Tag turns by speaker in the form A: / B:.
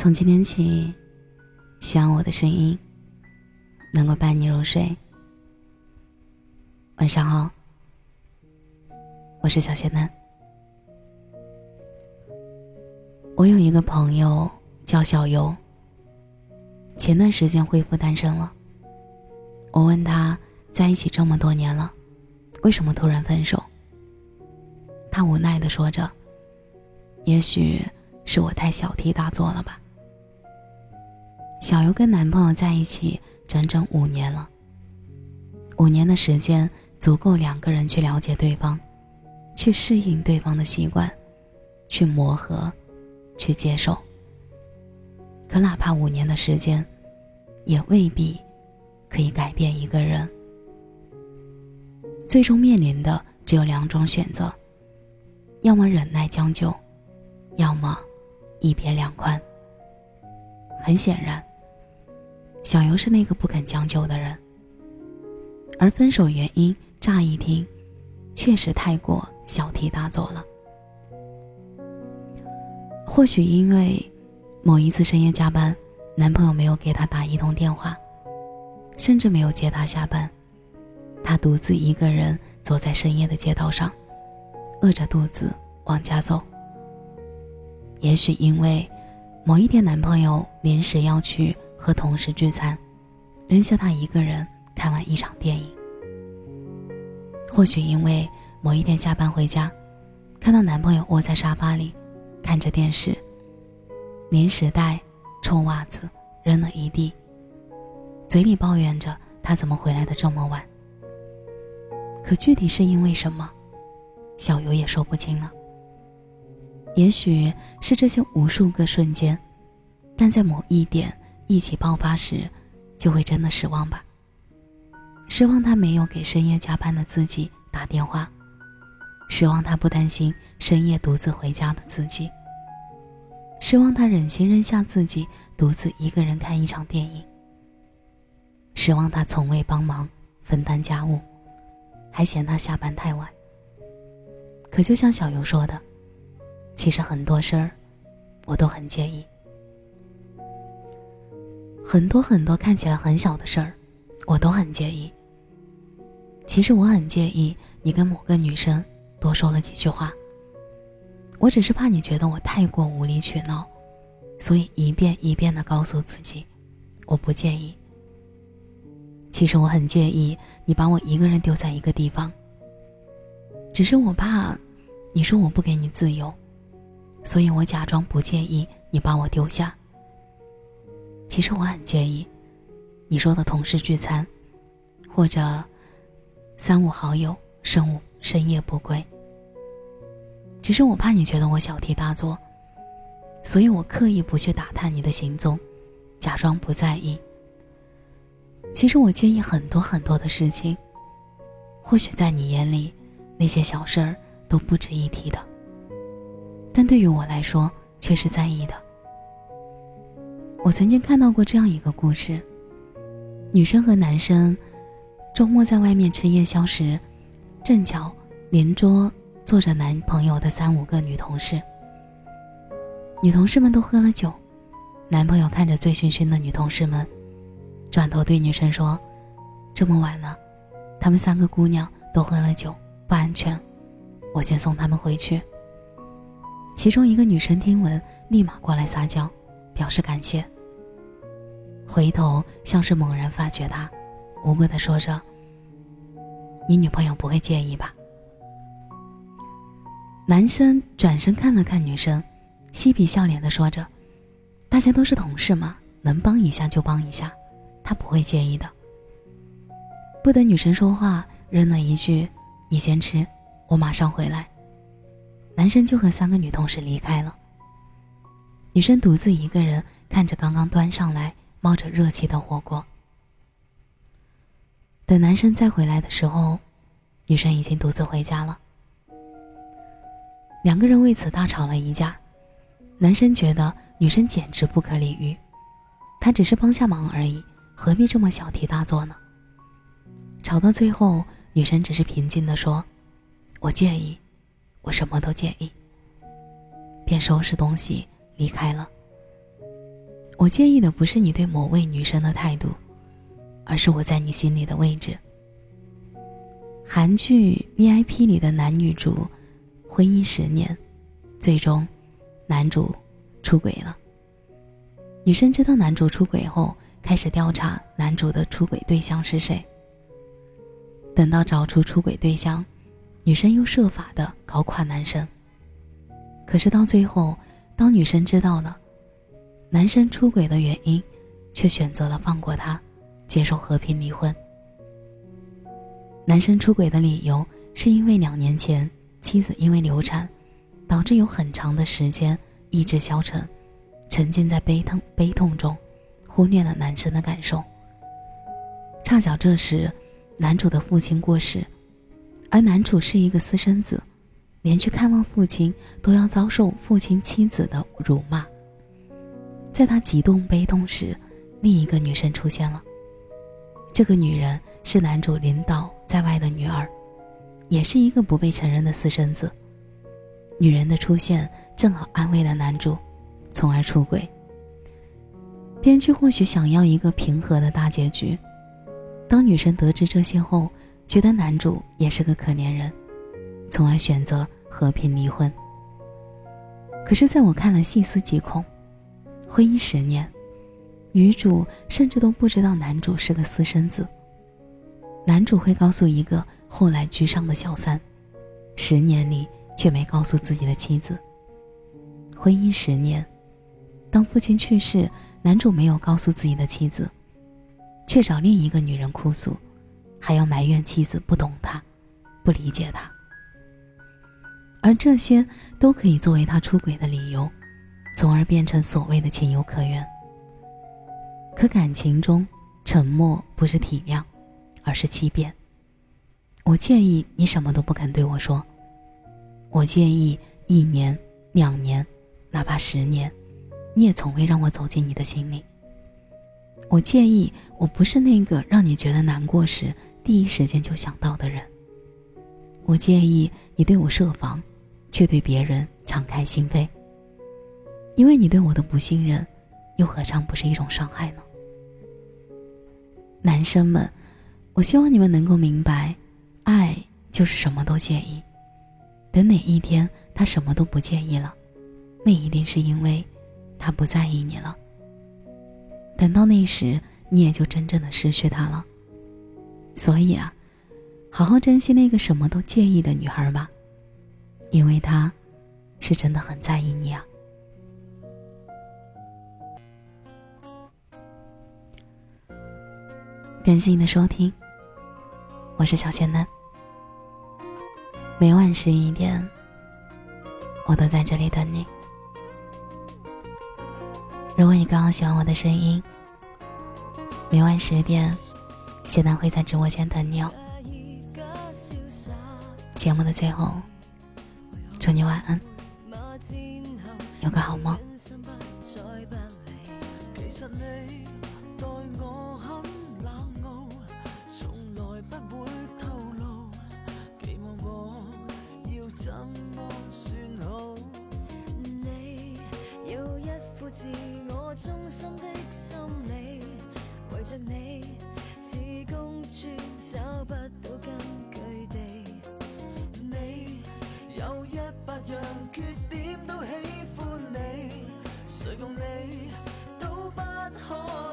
A: 从今天起，希望我的声音能够伴你入睡。晚上好，我是小仙嫩。我有一个朋友叫小游，前段时间恢复单身了。我问他在一起这么多年了，为什么突然分手？他无奈的说着：“也许是我太小题大做了吧。”小游跟男朋友在一起整整五年了，五年的时间足够两个人去了解对方，去适应对方的习惯，去磨合，去接受。可哪怕五年的时间，也未必。可以改变一个人，最终面临的只有两种选择：要么忍耐将就，要么一别两宽。很显然，小游是那个不肯将就的人，而分手原因乍一听，确实太过小题大做了。或许因为某一次深夜加班，男朋友没有给她打一通电话。甚至没有接他下班，他独自一个人走在深夜的街道上，饿着肚子往家走。也许因为某一天男朋友临时要去和同事聚餐，扔下他一个人看完一场电影。或许因为某一天下班回家，看到男朋友窝在沙发里，看着电视，零食袋、臭袜子扔了一地。嘴里抱怨着他怎么回来的这么晚，可具体是因为什么，小游也说不清了。也许是这些无数个瞬间，但在某一点一起爆发时，就会真的失望吧。失望他没有给深夜加班的自己打电话，失望他不担心深夜独自回家的自己，失望他忍心扔下自己独自一个人看一场电影。失望他从未帮忙分担家务，还嫌他下班太晚。可就像小游说的，其实很多事儿，我都很介意。很多很多看起来很小的事儿，我都很介意。其实我很介意你跟某个女生多说了几句话。我只是怕你觉得我太过无理取闹，所以一遍一遍的告诉自己，我不介意。其实我很介意你把我一个人丢在一个地方。只是我怕，你说我不给你自由，所以我假装不介意你把我丢下。其实我很介意，你说的同事聚餐，或者三五好友深午深夜不归。只是我怕你觉得我小题大做，所以我刻意不去打探你的行踪，假装不在意。其实我介意很多很多的事情，或许在你眼里，那些小事儿都不值一提的，但对于我来说却是在意的。我曾经看到过这样一个故事：女生和男生周末在外面吃夜宵时，正巧邻桌坐着男朋友的三五个女同事。女同事们都喝了酒，男朋友看着醉醺醺的女同事们。转头对女生说：“这么晚了，她们三个姑娘都喝了酒，不安全，我先送她们回去。”其中一个女生听闻，立马过来撒娇，表示感谢。回头像是猛然发觉他，无辜的说着：“你女朋友不会介意吧？”男生转身看了看女生，嬉皮笑脸的说着：“大家都是同事嘛，能帮一下就帮一下。”他不会介意的。不等女生说话，扔了一句：“你先吃，我马上回来。”男生就和三个女同事离开了。女生独自一个人看着刚刚端上来、冒着热气的火锅。等男生再回来的时候，女生已经独自回家了。两个人为此大吵了一架。男生觉得女生简直不可理喻，他只是帮下忙而已。何必这么小题大做呢？吵到最后，女生只是平静地说：“我介意，我什么都介意。”便收拾东西离开了。我介意的不是你对某位女生的态度，而是我在你心里的位置。韩剧《VIP》里的男女主婚姻十年，最终男主出轨了。女生知道男主出轨后，开始调查男主的出轨对象是谁。等到找出出轨对象，女生又设法的搞垮男生。可是到最后，当女生知道了男生出轨的原因，却选择了放过他，接受和平离婚。男生出轨的理由是因为两年前妻子因为流产，导致有很长的时间意志消沉。沉浸在悲痛悲痛中，忽略了男生的感受。恰巧这时，男主的父亲过世，而男主是一个私生子，连去看望父亲都要遭受父亲妻子的辱骂。在他极度悲痛时，另一个女生出现了。这个女人是男主领导在外的女儿，也是一个不被承认的私生子。女人的出现正好安慰了男主。从而出轨。编剧或许想要一个平和的大结局。当女生得知这些后，觉得男主也是个可怜人，从而选择和平离婚。可是，在我看来，细思极恐。婚姻十年，女主甚至都不知道男主是个私生子。男主会告诉一个后来居上的小三，十年里却没告诉自己的妻子。婚姻十年。当父亲去世，男主没有告诉自己的妻子，却找另一个女人哭诉，还要埋怨妻子不懂他，不理解他。而这些都可以作为他出轨的理由，从而变成所谓的情有可原。可感情中，沉默不是体谅，而是欺骗。我介意你什么都不肯对我说，我介意一年、两年，哪怕十年。你也从未让我走进你的心里。我介意，我不是那个让你觉得难过时第一时间就想到的人。我介意你对我设防，却对别人敞开心扉。因为你对我的不信任，又何尝不是一种伤害呢？男生们，我希望你们能够明白，爱就是什么都介意。等哪一天他什么都不介意了，那一定是因为。他不在意你了。等到那时，你也就真正的失去他了。所以啊，好好珍惜那个什么都介意的女孩吧，因为他，是真的很在意你啊。感谢你的收听，我是小仙嫩。每晚十一点，我都在这里等你。如果你刚好喜欢我的声音，每晚十点，谢楠会在直播间等你哦。节目的最后，祝你晚安。有个好梦。怎么算好你有一副自我中心的心理着你自公找不到根
B: 据地你有一让缺点都喜欢你谁共你都不可